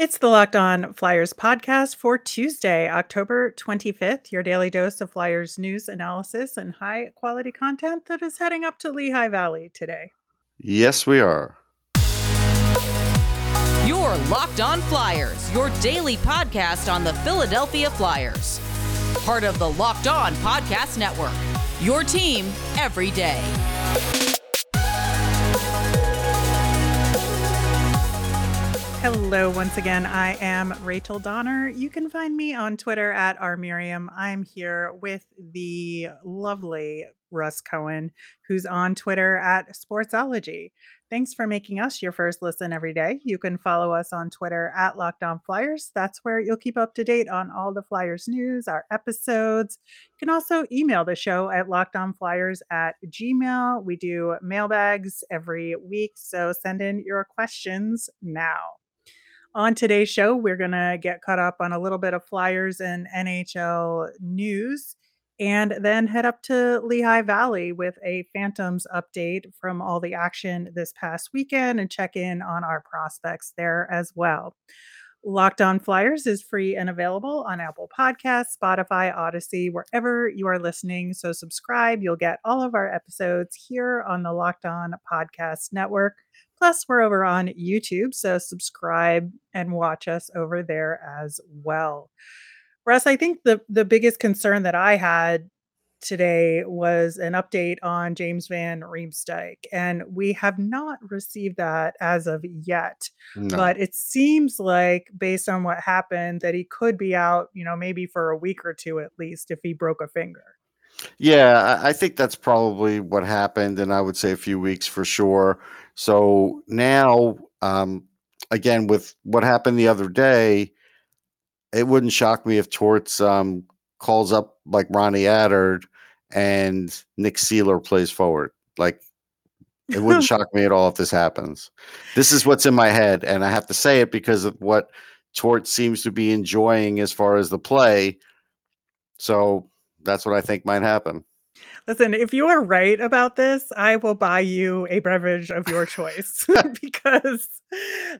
It's the Locked On Flyers podcast for Tuesday, October 25th, your daily dose of Flyers news, analysis, and high quality content that is heading up to Lehigh Valley today. Yes, we are. Your Locked On Flyers, your daily podcast on the Philadelphia Flyers. Part of the Locked On Podcast Network. Your team every day. Hello, once again. I am Rachel Donner. You can find me on Twitter at rmiriam. I'm here with the lovely Russ Cohen, who's on Twitter at Sportsology. Thanks for making us your first listen every day. You can follow us on Twitter at Locked On Flyers. That's where you'll keep up to date on all the Flyers news, our episodes. You can also email the show at lockedonflyers at gmail. We do mailbags every week, so send in your questions now. On today's show, we're going to get caught up on a little bit of Flyers and NHL news and then head up to Lehigh Valley with a Phantoms update from all the action this past weekend and check in on our prospects there as well. Locked On Flyers is free and available on Apple Podcasts, Spotify, Audacy, wherever you are listening. So subscribe. You'll get all of our episodes here on the Locked On Podcast Network. Plus, we're over on YouTube, so subscribe and watch us over there as well. Russ, I think the the biggest concern that I had today was an update on James Van Riemsdyk, and we have not received that as of yet. No. But it seems like, based on what happened, that he could be out, you know, maybe for a week or two at least if he broke a finger. Yeah, I I think that's probably what happened, and I would say a few weeks for sure. So now, um, again, with what happened the other day, it wouldn't shock me if Torts um, calls up like Ronnie Attard and Nick Seeler plays forward. Like, it wouldn't shock me at all if this happens. This is what's in my head, and I have to say it because of what Torts seems to be enjoying as far as the play. So that's what I think might happen. Listen, if you are right about this, I will buy you a beverage of your choice because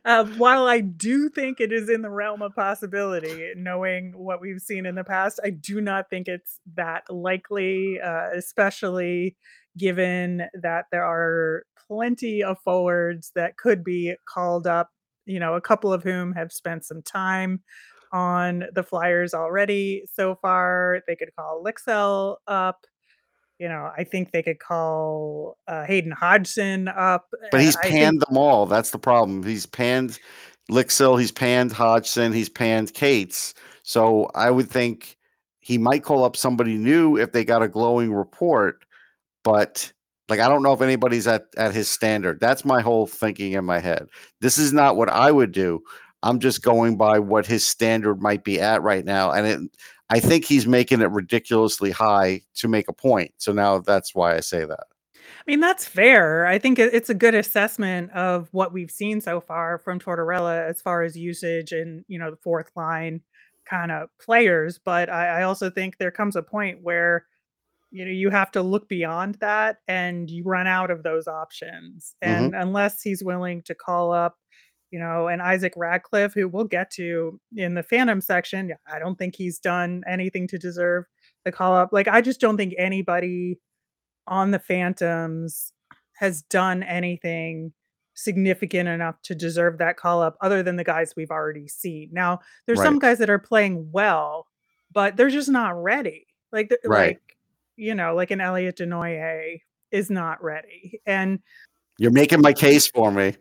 uh, while I do think it is in the realm of possibility, knowing what we've seen in the past, I do not think it's that likely, uh, especially given that there are plenty of forwards that could be called up, you know, a couple of whom have spent some time on the Flyers already so far. They could call Lycksell up you know, I think they could call uh, Hayden Hodgson up. But he's I think- panned them all. That's the problem. He's panned Lycksell, he's panned Hodgson, he's panned Cates. So I would think he might call up somebody new if they got a glowing report. But like I don't know if anybody's at at his standard. That's my whole thinking in my head. This is not what I would do. I'm just going by what his standard might be at right now. And it I think he's making it ridiculously high to make a point. So now that's why I say that. I mean, that's fair. I think it's a good assessment of what we've seen so far from Tortorella as far as usage and, you know, the fourth line kind of players. But I, I also think there comes a point where, you know, you have to look beyond that and you run out of those options. Mm-hmm. And unless he's willing to call up, you know, and Isaac Ratcliffe, who we'll get to in the Phantom section, yeah, I don't think he's done anything to deserve the call up. Like, I just don't think anybody on the Phantoms has done anything significant enough to deserve that call up other than the guys we've already seen. Now, there's some guys that are playing well, but they're just not ready. Like Right. like you know, like an Elliot Desnoyers is not ready. And You're making my case for me.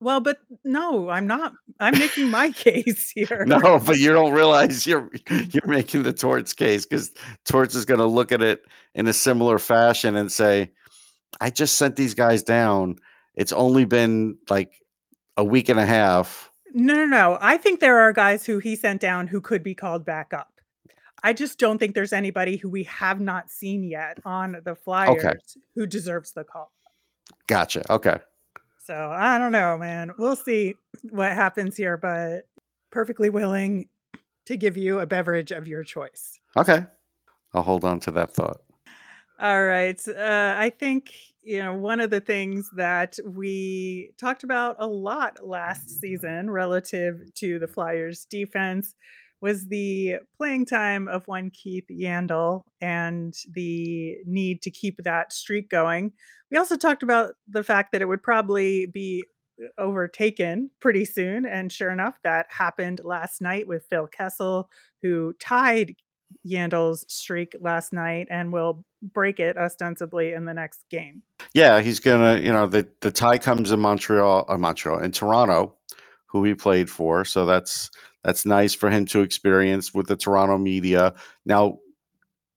Well, but no, I'm not. I'm making my case here. No, but you don't realize you're you're making the Torts case because Torts is going to look at it in a similar fashion and say, "I just sent these guys down. It's only been like a week and a half." No, no, no. I think there are guys who he sent down who could be called back up. I just don't think there's anybody who we have not seen yet on the Flyers who deserves the call. Gotcha. Okay. So I don't know, man. We'll see what happens here, but perfectly willing to give you a beverage of your choice. Okay. I'll hold on to that thought. All right. Uh, I think you know, one of the things that we talked about a lot last season relative to the Flyers defense was the playing time of one Keith Yandle and the need to keep that streak going. We also talked about the fact that it would probably be uh, overtaken pretty soon. And sure enough, that happened last night with Phil Kessel, who tied Yandle's streak last night and will break it ostensibly in the next game. Yeah, he's gonna. You know, the the tie comes in Montreal, uh, Montreal, in Toronto, who he played for. So that's that's nice for him to experience with the Toronto media. Now,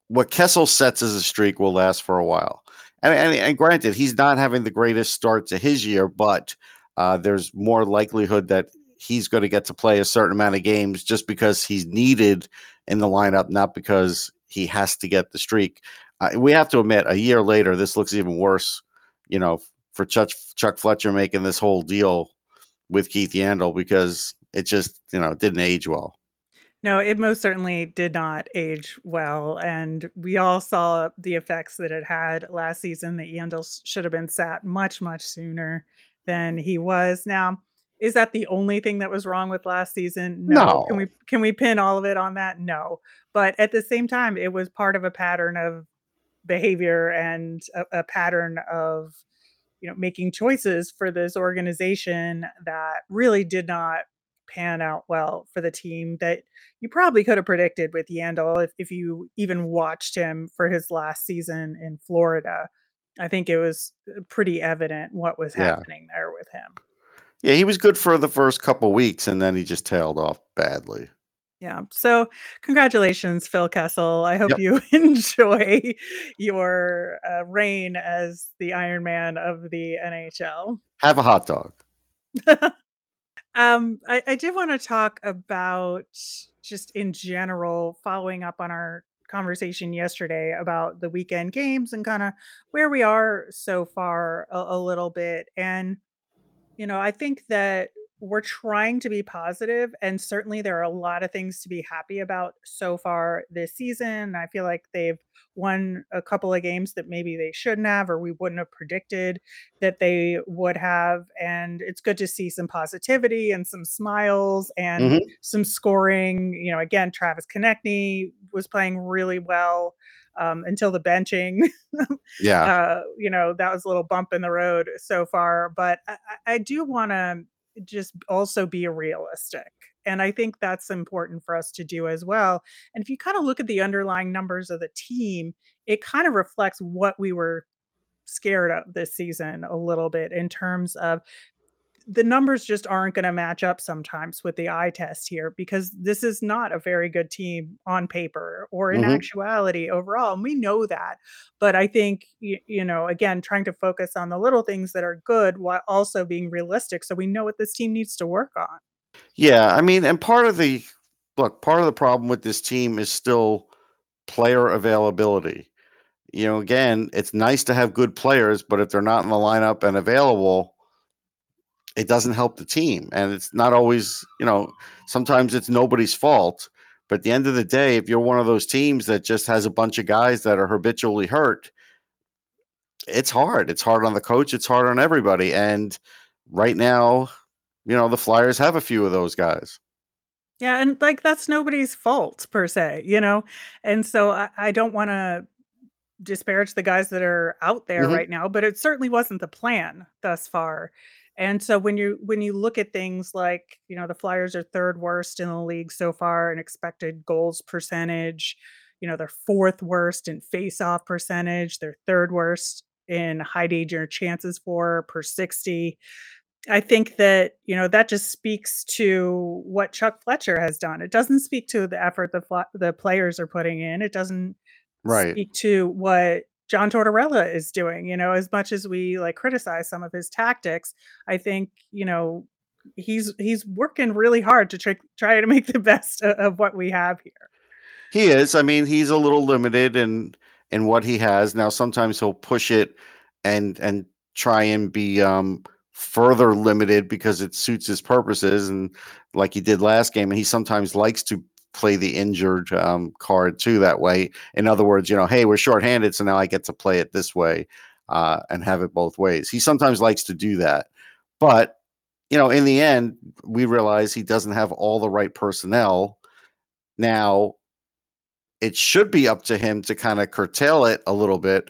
what Kessel sets as a streak will last for a while. And, and, and granted, he's not having the greatest start to his year, but uh, there's more likelihood that he's going to get to play a certain amount of games just because he's needed in the lineup, not because he has to get the streak. Uh, we have to admit, a year later, this looks even worse. You know, for Chuck, Chuck Fletcher making this whole deal with Keith Yandle because it just you know didn't age well. No, it most certainly did not age well, and we all saw the effects that it had last season. That Yandle should have been sat much much sooner than he was. Now, is that the only thing that was wrong with last season? No. no. Can we can we pin all of it on that? No. But at the same time, it was part of a pattern of behavior and a, a pattern of you know making choices for this organization that really did not pan out well for the team that you probably could have predicted with Yandle if, if you even watched him for his last season in Florida. I think it was uh, pretty evident what was Yeah. happening there with him. Yeah, he was good for the first couple weeks, and then he just tailed off badly. Yeah. So, congratulations, Phil Kessel. I hope Yep. you enjoy your uh, reign as the Iron Man of the NHL. Have a hot dog. Um, I, I did want to talk about just in general, following up on our conversation yesterday about the weekend games and kind of where we are so far a, a little bit. And you know, I think that we're trying to be positive, and certainly there are a lot of things to be happy about so far this season. I feel like they've won a couple of games that maybe they shouldn't have, or we wouldn't have predicted that they would have. And it's good to see some positivity and some smiles and hmm some scoring. You know, again, Travis Konecny was playing really well um, until the benching. Yeah. uh, you know, that was a little bump in the road so far. But I I do want to just also be realistic. And I think that's important for us to do as well. And if you kind of look at the underlying numbers of the team, it kind of reflects what we were scared of this season a little bit in terms of the numbers just aren't going to match up sometimes with the eye test here because this is not a very good team on paper or in hmm actuality overall. And we know that. But I think, you, you know, again, trying to focus on the little things that are good while also being realistic so we know what this team needs to work on. Yeah. I mean, and part of the look, part of the problem with this team is still player availability. You know, again, it's nice to have good players, but if they're not in the lineup and available, it doesn't help the team. And it's not always, you know, sometimes it's nobody's fault. But at the end of the day, if you're one of those teams that just has a bunch of guys that are habitually hurt, it's hard. It's hard on the coach, it's hard on everybody. And right now, you know, the Flyers have a few of those guys. Yeah, and like that's nobody's fault per se, you know? And so I, I don't want to disparage the guys that are out there hmm right now, but it certainly wasn't the plan thus far. And so when you when you look at things like, you know, the Flyers are third worst in the league so far in expected goals percentage, you know, they're fourth worst in face-off percentage, they're third worst in high danger chances for per 60. I think that, you know, that just speaks to what Chuck Fletcher has done. It doesn't speak to the effort the the players are putting in. It doesn't Right. speak to what John Tortorella is doing. You know, as much as we like criticize some of his tactics, I think you know he's he's working really hard to try try to make the best of, of what we have here. He is. I mean, he's a little limited in in what he has. Now sometimes he'll push it and and try and be um further limited because it suits his purposes and like he did last game and he sometimes likes to play the injured um card too that way. In other words, you know, hey, we're shorthanded so now I get to play it this way. uh, and have it both ways. He sometimes likes to do that, but you know, in the end, we realize he doesn't have all the right personnel. Now, it should be up to him to kind of curtail it a little bit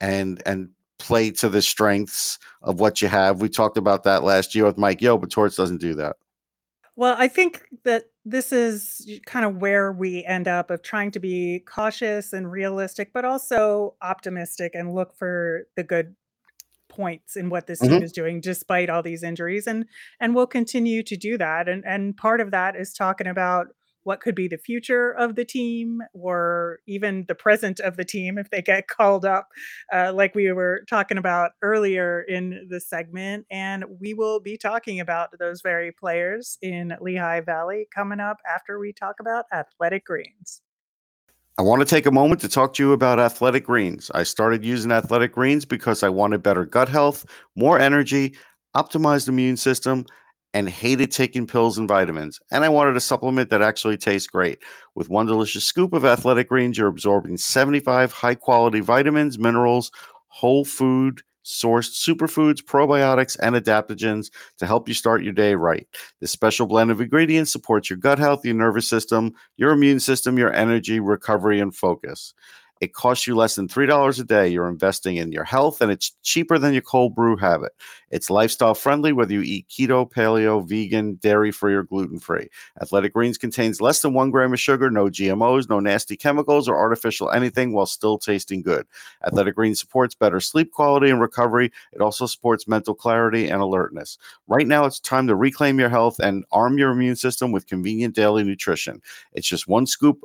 and and play to the strengths of what you have. We talked about that last year with Mike Yeo, but Torts doesn't do that. Well, I think that this is kind of where we end up of trying to be cautious and realistic, but also optimistic and look for the good points in what this team hmm is doing despite all these injuries and and we'll continue to do that and and part of that is talking about what could be the future of the team or even the present of the team if they get called up uh, like we were talking about earlier in the segment and we will be talking about those very players in lehigh valley coming up after we talk about athletic greens I want to take a moment to talk to you about Athletic Greens. I started using Athletic Greens because I wanted better gut health, more energy, optimized immune system, and hated taking pills and vitamins. And I wanted a supplement that actually tastes great. With one delicious scoop of Athletic Greens, you're absorbing 75 high quality vitamins, minerals, whole food sourced superfoods, probiotics, and adaptogens to help you start your day right. This special blend of ingredients supports your gut health, your nervous system, your immune system, your energy, recovery, and focus. It costs you less than $3 a day. You're investing in your health, and it's cheaper than your cold brew habit. It's lifestyle friendly, whether you eat keto, paleo, vegan, dairy free, or gluten free. Athletic Greens contains less than one gram of sugar, no GMOs, no nasty chemicals or artificial anything while still tasting good. Athletic Greens supports better sleep quality and recovery. It also supports mental clarity and alertness. Right now, it's time to reclaim your health and arm your immune system with convenient daily nutrition. It's just one scoop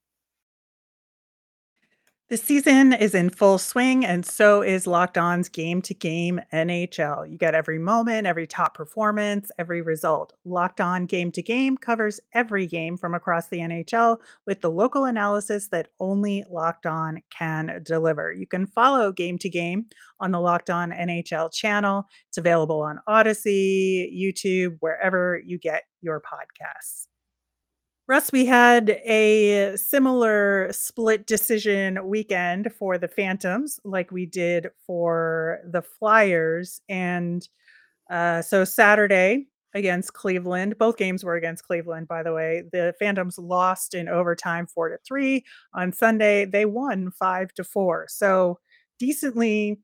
The season is in full swing, and so is Locked On's Game to Game NHL. You get every moment, every top performance, every result. Locked On Game to Game covers every game from across the NHL with the local analysis that only Locked On can deliver. You can follow Game to Game on the Locked On NHL channel. It's available on Audacy, YouTube, wherever you get your podcasts. Russ, we had a similar split decision weekend for the Phantoms, like we did for the Flyers. And uh, so Saturday against Cleveland, both games were against Cleveland, by the way. The Phantoms lost in overtime four to three. On Sunday, they won five to four. So decently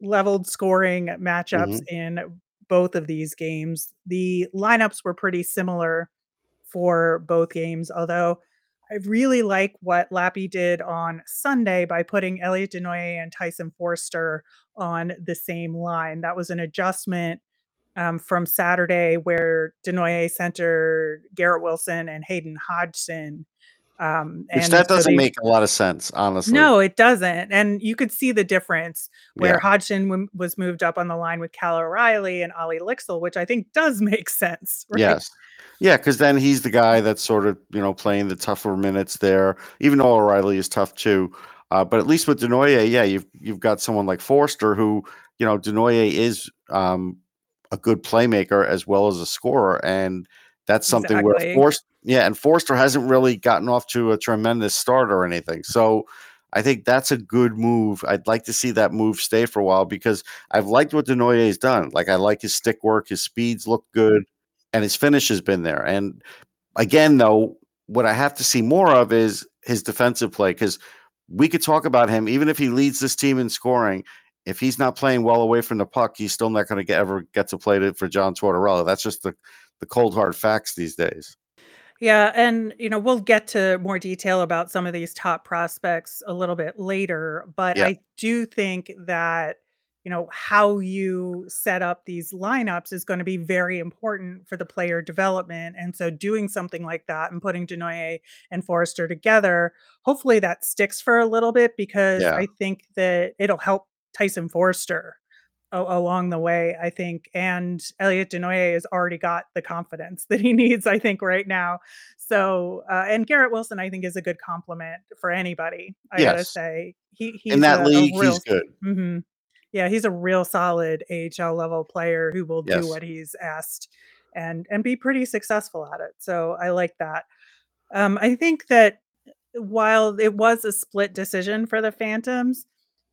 leveled scoring matchups Mhm. in both of these games. The lineups were pretty similar for both games. Although I really like what Lappy did on Sunday by putting Elliot Desnoyers and Tyson Foerster on the same line. That was an adjustment um, from Saturday where Desnoyers centered Garrett Wilson and Hayden Hodgson. Um, Which and that doesn't they make a lot of sense, honestly. no, it doesn't. And you could see the difference where Yeah. Hodgson w- was moved up on the line with Cal O'Reilly and Ollie Lycksell, which I think does make sense, right? Yes. Yeah, because then he's the guy that's sort of, you know, playing the tougher minutes there, even though O'Reilly is tough too. Uh, but at least with Desnoyers, yeah, you've you've got someone like Foerster who, you know, Desnoyers is um, a good playmaker as well as a scorer. And that's something where Exactly. Foerster, yeah, and Foerster hasn't really gotten off to a tremendous start or anything. So I think that's a good move. I'd like to see that move stay for a while because I've liked what Desnoyers's done. Like I like his stick work, his speeds look good, and his finish has been there. And again, though, what I have to see more of is his defensive play because we could talk about him even if he leads this team in scoring. If he's not playing well away from the puck, he's still not going to ever get to play to, for John Tortorella. That's just the the cold hard facts these days. Yeah, and you know, we'll get to more detail about some of these top prospects a little bit later, but Yeah, I do think that, you know, how you set up these lineups is going to be very important for the player development. And so doing something like that and putting Desnoyers and Foerster together, hopefully that sticks for a little bit because yeah, I think that it'll help Tyson Foerster along the way, I think, and Elliot Desnoyers has already got the confidence that he needs, I think, right now. So, uh, and Garrett Wilson, I think, is a good compliment for anybody. I gotta say, he he's In that a, a league, real, he's good. mhm. yeah, he's a real solid AHL level player who will do what he's asked and and be pretty successful at it. So I like that. Um, I think that while it was a split decision for the Phantoms,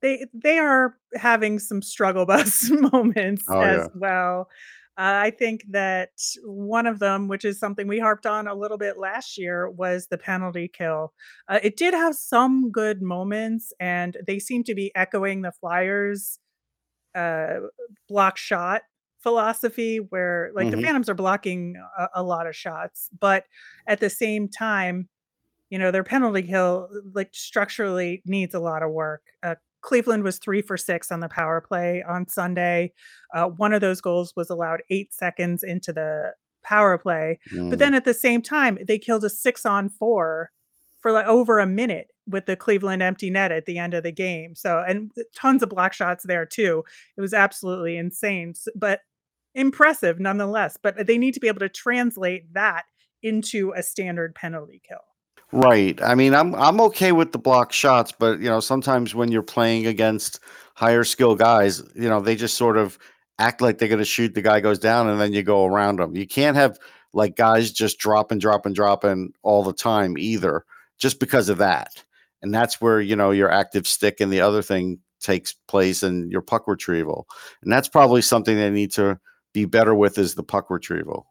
they they are having some struggle bus moments Oh, as yeah. well. Uh, I think that one of them, which is something we harped on a little bit last year, was the penalty kill. Uh, it did have some good moments, and they seem to be echoing the Flyers' uh, block shot philosophy, where like the Mhm. Phantoms are blocking a, a lot of shots, but at the same time, you know, their penalty kill, like, structurally needs a lot of work. Uh, Cleveland was 3 for 6 on the power play on Sunday. Uh, one of those goals was allowed 8 seconds into the power play, but Mm. then at the same time, they killed a 6 on 4 for, like, over a minute with the Cleveland empty net at the end of the game. So and tons of block shots there too. It was absolutely insane, but impressive nonetheless, but they need to be able to translate that into a standard penalty kill. Right. I mean, I'm I'm okay with the block shots, but you know, sometimes when you're playing against higher skill guys, you know, they just sort of act like they're going to shoot the guy goes down and then you go around them. You can't have like guys just dropping, dropping, dropping all the time either, just because of that. And that's where, you know, your active stick and the other thing takes place and your puck retrieval. And that's probably something they need to be better with is the puck retrieval.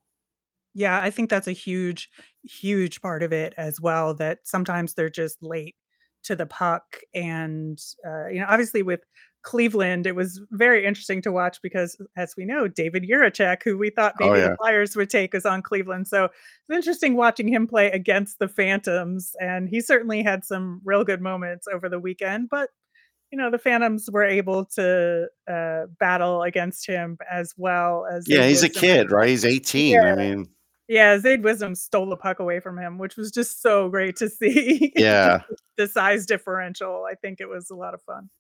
Yeah, I think that's a huge, huge part of it as well, that sometimes they're just late to the puck. And, uh, you know, obviously with Cleveland, it was very interesting to watch because, as we know, David Jiricek, who we thought Oh maybe the. Flyers would take, is on Cleveland. So it's interesting watching him play against the Phantoms. And he certainly had some real good moments over the weekend. But, you know, the Phantoms were able to uh, battle against him as well as Yeah, he's a kid, right? He's 18. I mean, Yeah, Zayd Wisdom stole the puck away from him, which was just so great to see. yeah. The size differential, I think it was a lot of fun.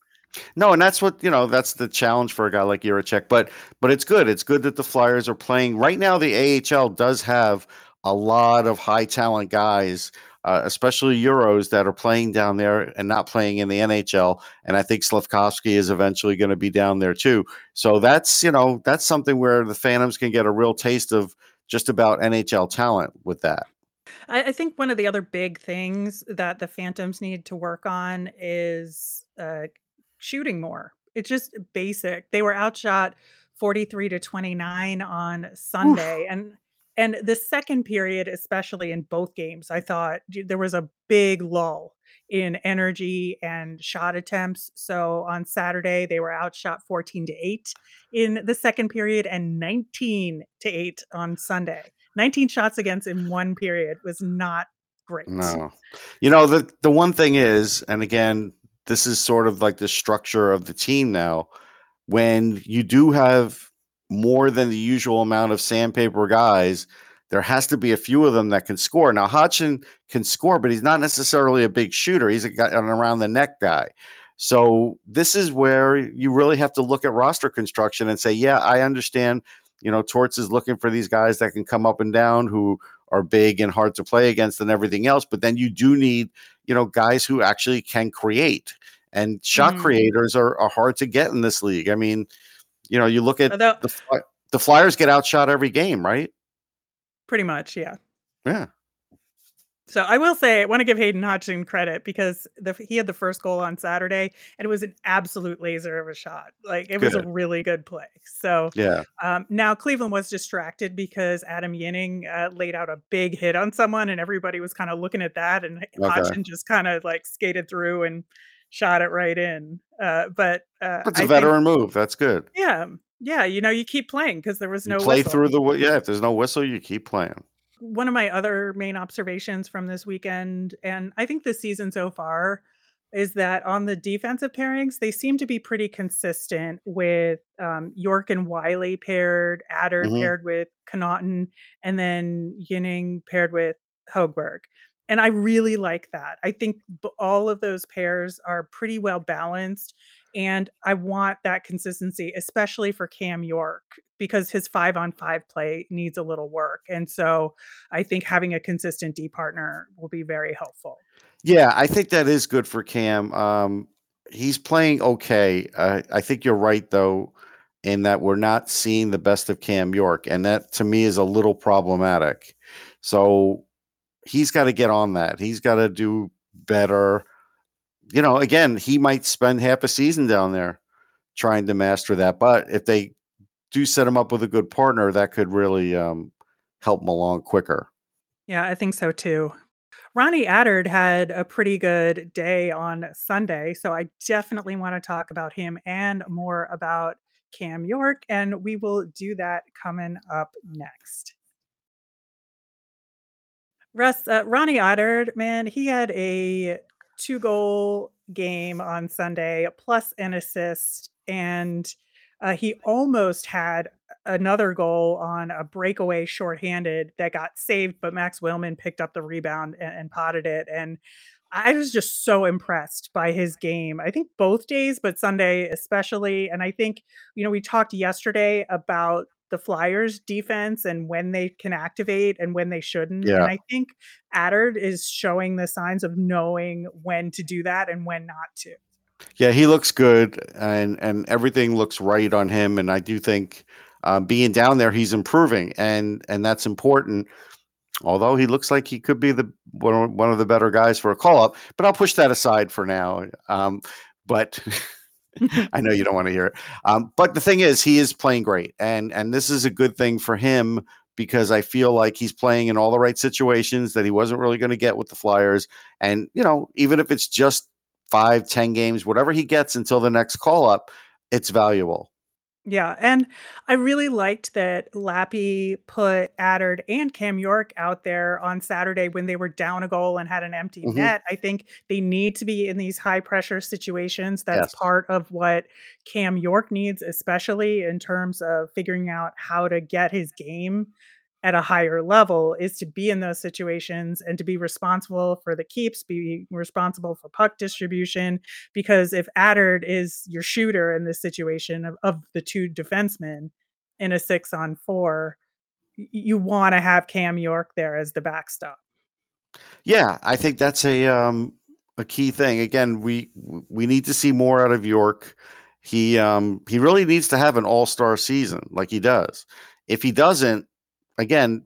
No, and that's what you know. That's the challenge for a guy like Jiricek. But but it's good. It's good that the Flyers are playing right now. The AHL does have a lot of high talent guys, uh, especially Euros that are playing down there and not playing in the NHL. And I think Slavkovsky is eventually going to be down there too. So that's you know that's something where the Phantoms can get a real taste of just about NHL talent with that. I, I think one of the other big things that the Phantoms need to work on is uh, shooting more. It's just basic. They were outshot 43 to 29 on Oof. Sunday. And and the second period, especially in both games, I thought there was a big lull in energy and shot attempts. So on Saturday, they were outshot 14 to 8 in the second period and 19 to 8 on Sunday. 19 shots against in one period was not great. No. You know, the the one thing is, and again, this is sort of like the structure of the team now. When you do have more than the usual amount of sandpaper guys, there has to be a few of them that can score. Now, Hodgson can score, but he's not necessarily a big shooter. He's a guy an around the neck guy. So this is where you really have to look at roster construction and say, yeah, I understand. You know, Torts is looking for these guys that can come up and down who are big and hard to play against and everything else. But then you do need, you know, guys who actually can create. And shot Mhm. creators are, are hard to get in this league. I mean, you know, you look at Although the Fly- the Flyers get outshot every game, right? pretty much, yeah. Yeah. So I will say I want to give Hayden Hodgson credit because the he had the first goal on Saturday and it was an absolute laser of a shot. Like it was a really good play. So Yeah. um, now Cleveland was distracted because Adam Ginning uh, laid out a big hit on someone and everybody was kind of looking at that and Okay. Hodgson just kind of like skated through and shot it right in. Uh, but uh, That's a I think veteran move. That's good. yeah, yeah, you know, you keep playing because there was You no play whistle. through the yeah. If there's no whistle, you keep playing. one of my other main observations from this weekend, and I think this season so far, is that on the defensive pairings, they seem to be pretty consistent with um, York and Wiley paired, Attard hmm paired with Connauton, and then Ginning paired with Hogberg. And I really like that. I think all of those pairs are pretty well balanced. And I want that consistency, especially for Cam York, because his five on five play needs a little work. And so I think having a consistent D partner will be very helpful. Yeah, I think that is good for Cam. Um, he's playing okay. Uh, I think you're right, though, in that we're not seeing the best of Cam York. And that to me is a little problematic. So he's got to get on that. He's got to do better. You know, again, he might spend half a season down there trying to master that. But if they do set him up with a good partner, that could really um, help him along quicker. Yeah, I think so too. Ronnie Attard had a pretty good day on Sunday, so I definitely want to talk about him and more about Cam York, and we will do that coming up next. Russ, uh, Ronnie Attard, man, he had a two goal game on Sunday, plus an assist, and uh, he almost had another goal on a breakaway shorthanded that got saved, but Max Willman picked up the rebound and, and potted it. And I was just so impressed by his game. I think both days, but Sunday especially. And I think, you know, we talked yesterday about the Flyers defense and when they can activate and when they shouldn't. Yeah. And. I think Attard is showing the signs of knowing when to do that and when not to. Yeah, he looks good, and and everything looks right on him. And I do think um, being down there, he's improving, and and that's important. Although he looks like he could be the one one of the better guys for a call up, but I'll push that aside for now. Um, but I know you don't want to hear it. Um, but the thing is, he is playing great, and and this is a good thing for him because I feel like he's playing in all the right situations that he wasn't really going to get with the Flyers. And you know, even if it's just five, ten games, whatever he gets until the next call up, it's valuable. Yeah, and I really liked that Lappy put Attard and Cam York out there on Saturday when they were down a goal and had an empty hmm net. I think they need to be in these high pressure situations. That's Yes. part of what Cam York needs, especially in terms of figuring out how to get his game at a higher level, is to be in those situations and to be responsible for the keeps, be responsible for puck distribution, because if Attard is your shooter in this situation of, of the two defensemen in a six on four, you want to have Cam York there as the backstop. Yeah, I think that's a um a key thing. Again, we we need to see more out of York. He um he really needs to have an all-star season like he does. If he doesn't, again,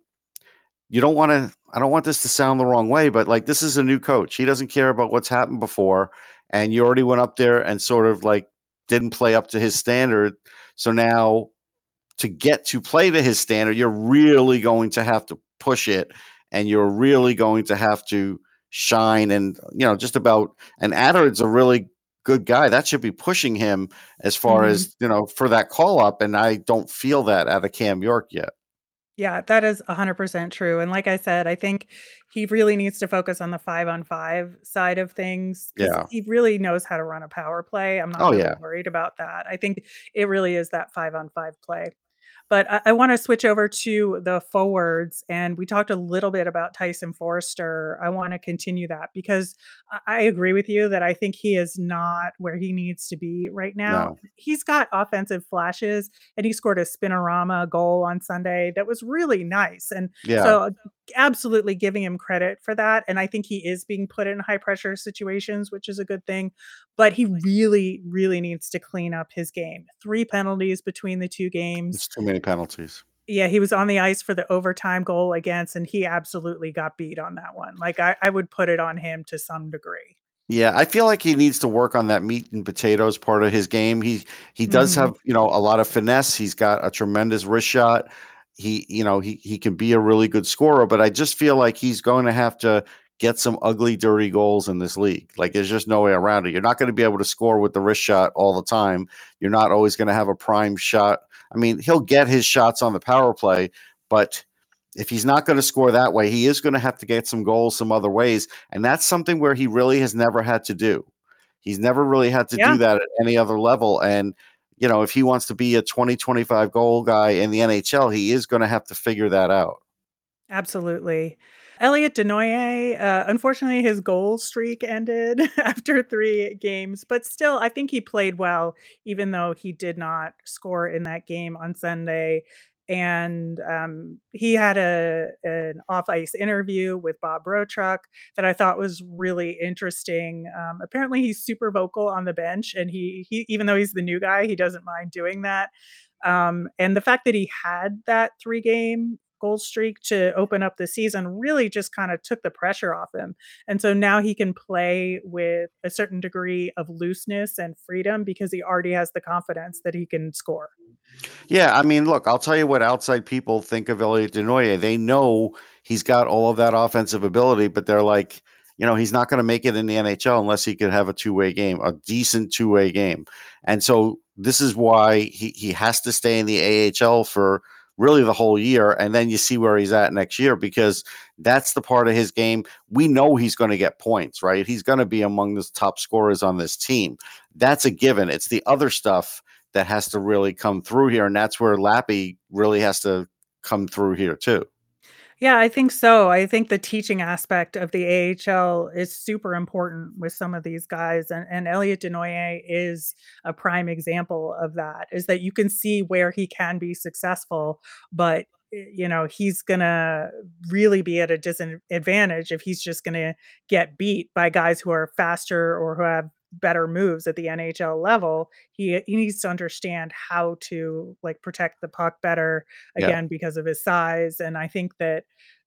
you don't want to I don't want this to sound the wrong way, but like this is a new coach. He doesn't care about what's happened before and you already went up there and sort of like didn't play up to his standard. So now to get to play to his standard, you're really going to have to push it and you're really going to have to shine and you know just about and Attard's a really good guy that should be pushing him as far Mhm. as you know for that call up and I don't feel that out of Cam York yet. Yeah, that is 100% true. And like I said, I think he really needs to focus on the five on five side of things Yeah. he really knows how to run a power play. I'm not Oh really yeah. worried about that. I think it really is that five on five play. But I, I want to switch over to the forwards. And we talked a little bit about Tyson Foerster. I want to continue that because I, I agree with you that I think he is not where he needs to be right now. No. He's got offensive flashes and he scored a spinorama goal on Sunday that was really nice. And Yeah. so absolutely giving him credit for that. And I think he is being put in high pressure situations, which is a good thing. But he really, really needs to clean up his game. Three penalties between the two games. It's too many penalties. Yeah, he was on the ice for the overtime goal against, and he absolutely got beat on that one. Like I, I would put it on him to some degree. Yeah, I feel like he needs to work on that meat and potatoes part of his game. He he does Mhm. have, you know, a lot of finesse. He's got a tremendous wrist shot. He, you know, he he can be a really good scorer, but I just feel like he's going to have to get some ugly, dirty goals in this league. Like there's just no way around it. You're not going to be able to score with the wrist shot all the time. You're not always going to have a prime shot. I mean, he'll get his shots on the power play, but if he's not going to score that way, he is going to have to get some goals some other ways. And that's something where he really has never had to do. He's never really had to Yeah. do that at any other level. And, you know, if he wants to be a 20, 25 goal guy in the NHL, he is going to have to figure that out. Absolutely. Elliot Desnoyers, uh, unfortunately, his goal streak ended after 3 games, but still, I think he played well, even though he did not score in that game on Sunday. And um, he had a an off ice interview with Bob Rotruck that I thought was really interesting. Um, apparently, he's super vocal on the bench, and he he even though he's the new guy, he doesn't mind doing that. Um, and the fact that he had that three game goal streak to open up the season really just kind of took the pressure off him. And so now he can play with a certain degree of looseness and freedom because he already has the confidence that he can score. Yeah, I mean, look, I'll tell you what outside people think of Elliot Desnoyers. They know he's got all of that offensive ability, but they're like, you know, he's not going to make it in the NHL unless he could have a two way game, a decent two way game. And so this is why he, he has to stay in the AHL for really the whole year. And then you see where he's at next year because that's the part of his game. We know he's going to get points, right? He's going to be among the top scorers on this team. That's a given. It's the other stuff that has to really come through here. And that's where Lappy really has to come through here, too. Yeah, I think so. I think the teaching aspect of the AHL is super important with some of these guys, and and Elliot Desnoyers is a prime example of that. Is that you can see where he can be successful, but eh, you know he's gonna really be at a disadvantage if he's just gonna get beat by guys who are faster or who have better moves at the NHL level. He he needs to understand how to like protect the puck better Yeah. again because of his size. And I think that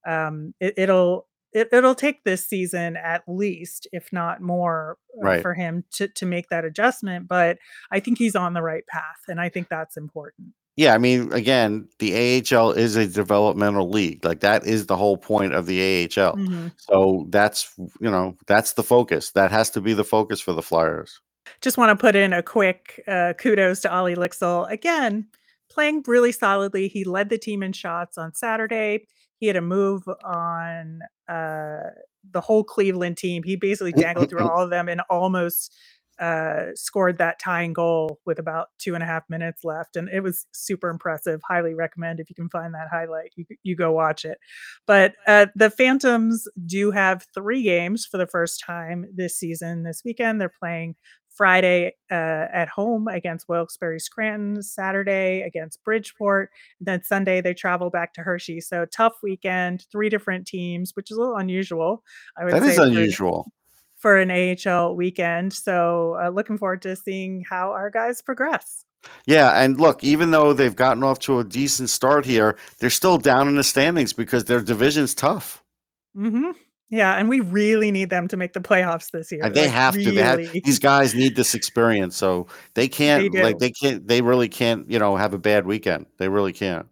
um, it, it'll it, it'll take this season at least, if not more, uh, Right. for him to to make that adjustment. But I think he's on the right path, and I think that's important. Yeah, I mean, again, the AHL is a developmental league. Like that is the whole point of the AHL. Mhm. So that's you know that's the focus. That has to be the focus for the Flyers. Just want to put in a quick uh, kudos to Ollie Lycksell. Again, playing really solidly. He led the team in shots on Saturday. He had a move on uh, the whole Cleveland team. He basically dangled through all of them and almost uh, scored that tying goal with about two and a half minutes left. And it was super impressive. Highly recommend if you can find that highlight, you, you go watch it. But uh, the Phantoms do have three games for the first time this season. This weekend, they're playing Friday uh, at home against Wilkes-Barre Scranton, Saturday against Bridgeport, and then Sunday they travel back to Hershey. So tough weekend, three different teams, which is a little unusual, I would That is say, an, unusual. For an AHL weekend. So uh, looking forward to seeing how our guys progress. Yeah, and look, even though they've gotten off to a decent start here, they're still down in the standings because their division's tough. Mm-hmm. Yeah, and we really need them to make the playoffs this year. And they Like have to. They have, really, these guys need this experience, so they they can't like they can't they really can't you know have a bad weekend. They really can't.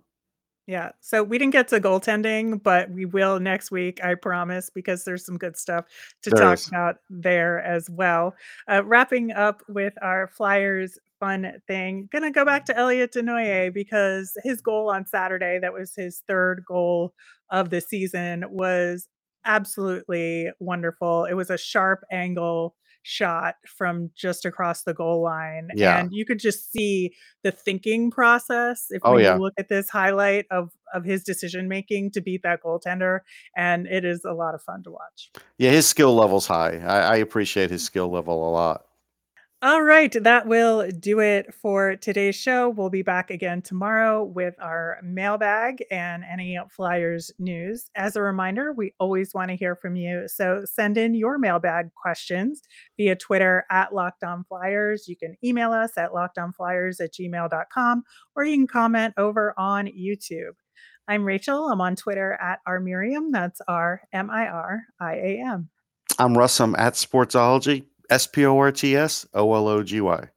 Yeah. So we didn't get to goaltending, but we will next week, I promise, because there's some good stuff to There talk is. about there as well. Uh, wrapping up with our Flyers fun thing, gonna go back to Elliot Desnoyers because his goal on Saturday, that was his third goal of the season, was absolutely wonderful. It was a sharp angle shot from just across the goal line, Yeah. and you could just see the thinking process if Oh you yeah. look at this highlight of of his decision making to beat that goaltender, and it is a lot of fun to watch. Yeah, his skill level's high. I, I appreciate his mm. skill level a lot. All right, that will do it for today's show. We'll be back again tomorrow with our mailbag and any Flyers news. As a reminder, we always want to hear from you. So send in your mailbag questions via Twitter at Locked On Flyers. You can email us at lockedonflyers at gmail.com or you can comment over on YouTube. I'm Rachel. I'm on Twitter at R Miriam. That's R M I R I A M. I'm Russ. I'm at Sportsology. S P O R T S O L O G Y.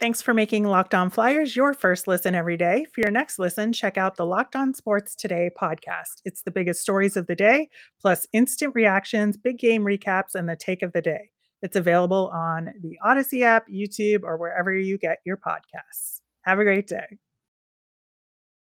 Thanks for making Locked On Flyers your first listen every day. For your next listen, check out the Locked On Sports Today podcast. It's the biggest stories of the day, plus instant reactions, big game recaps, and the take of the day. It's available on the Audacy app, YouTube, or wherever you get your podcasts. Have a great day.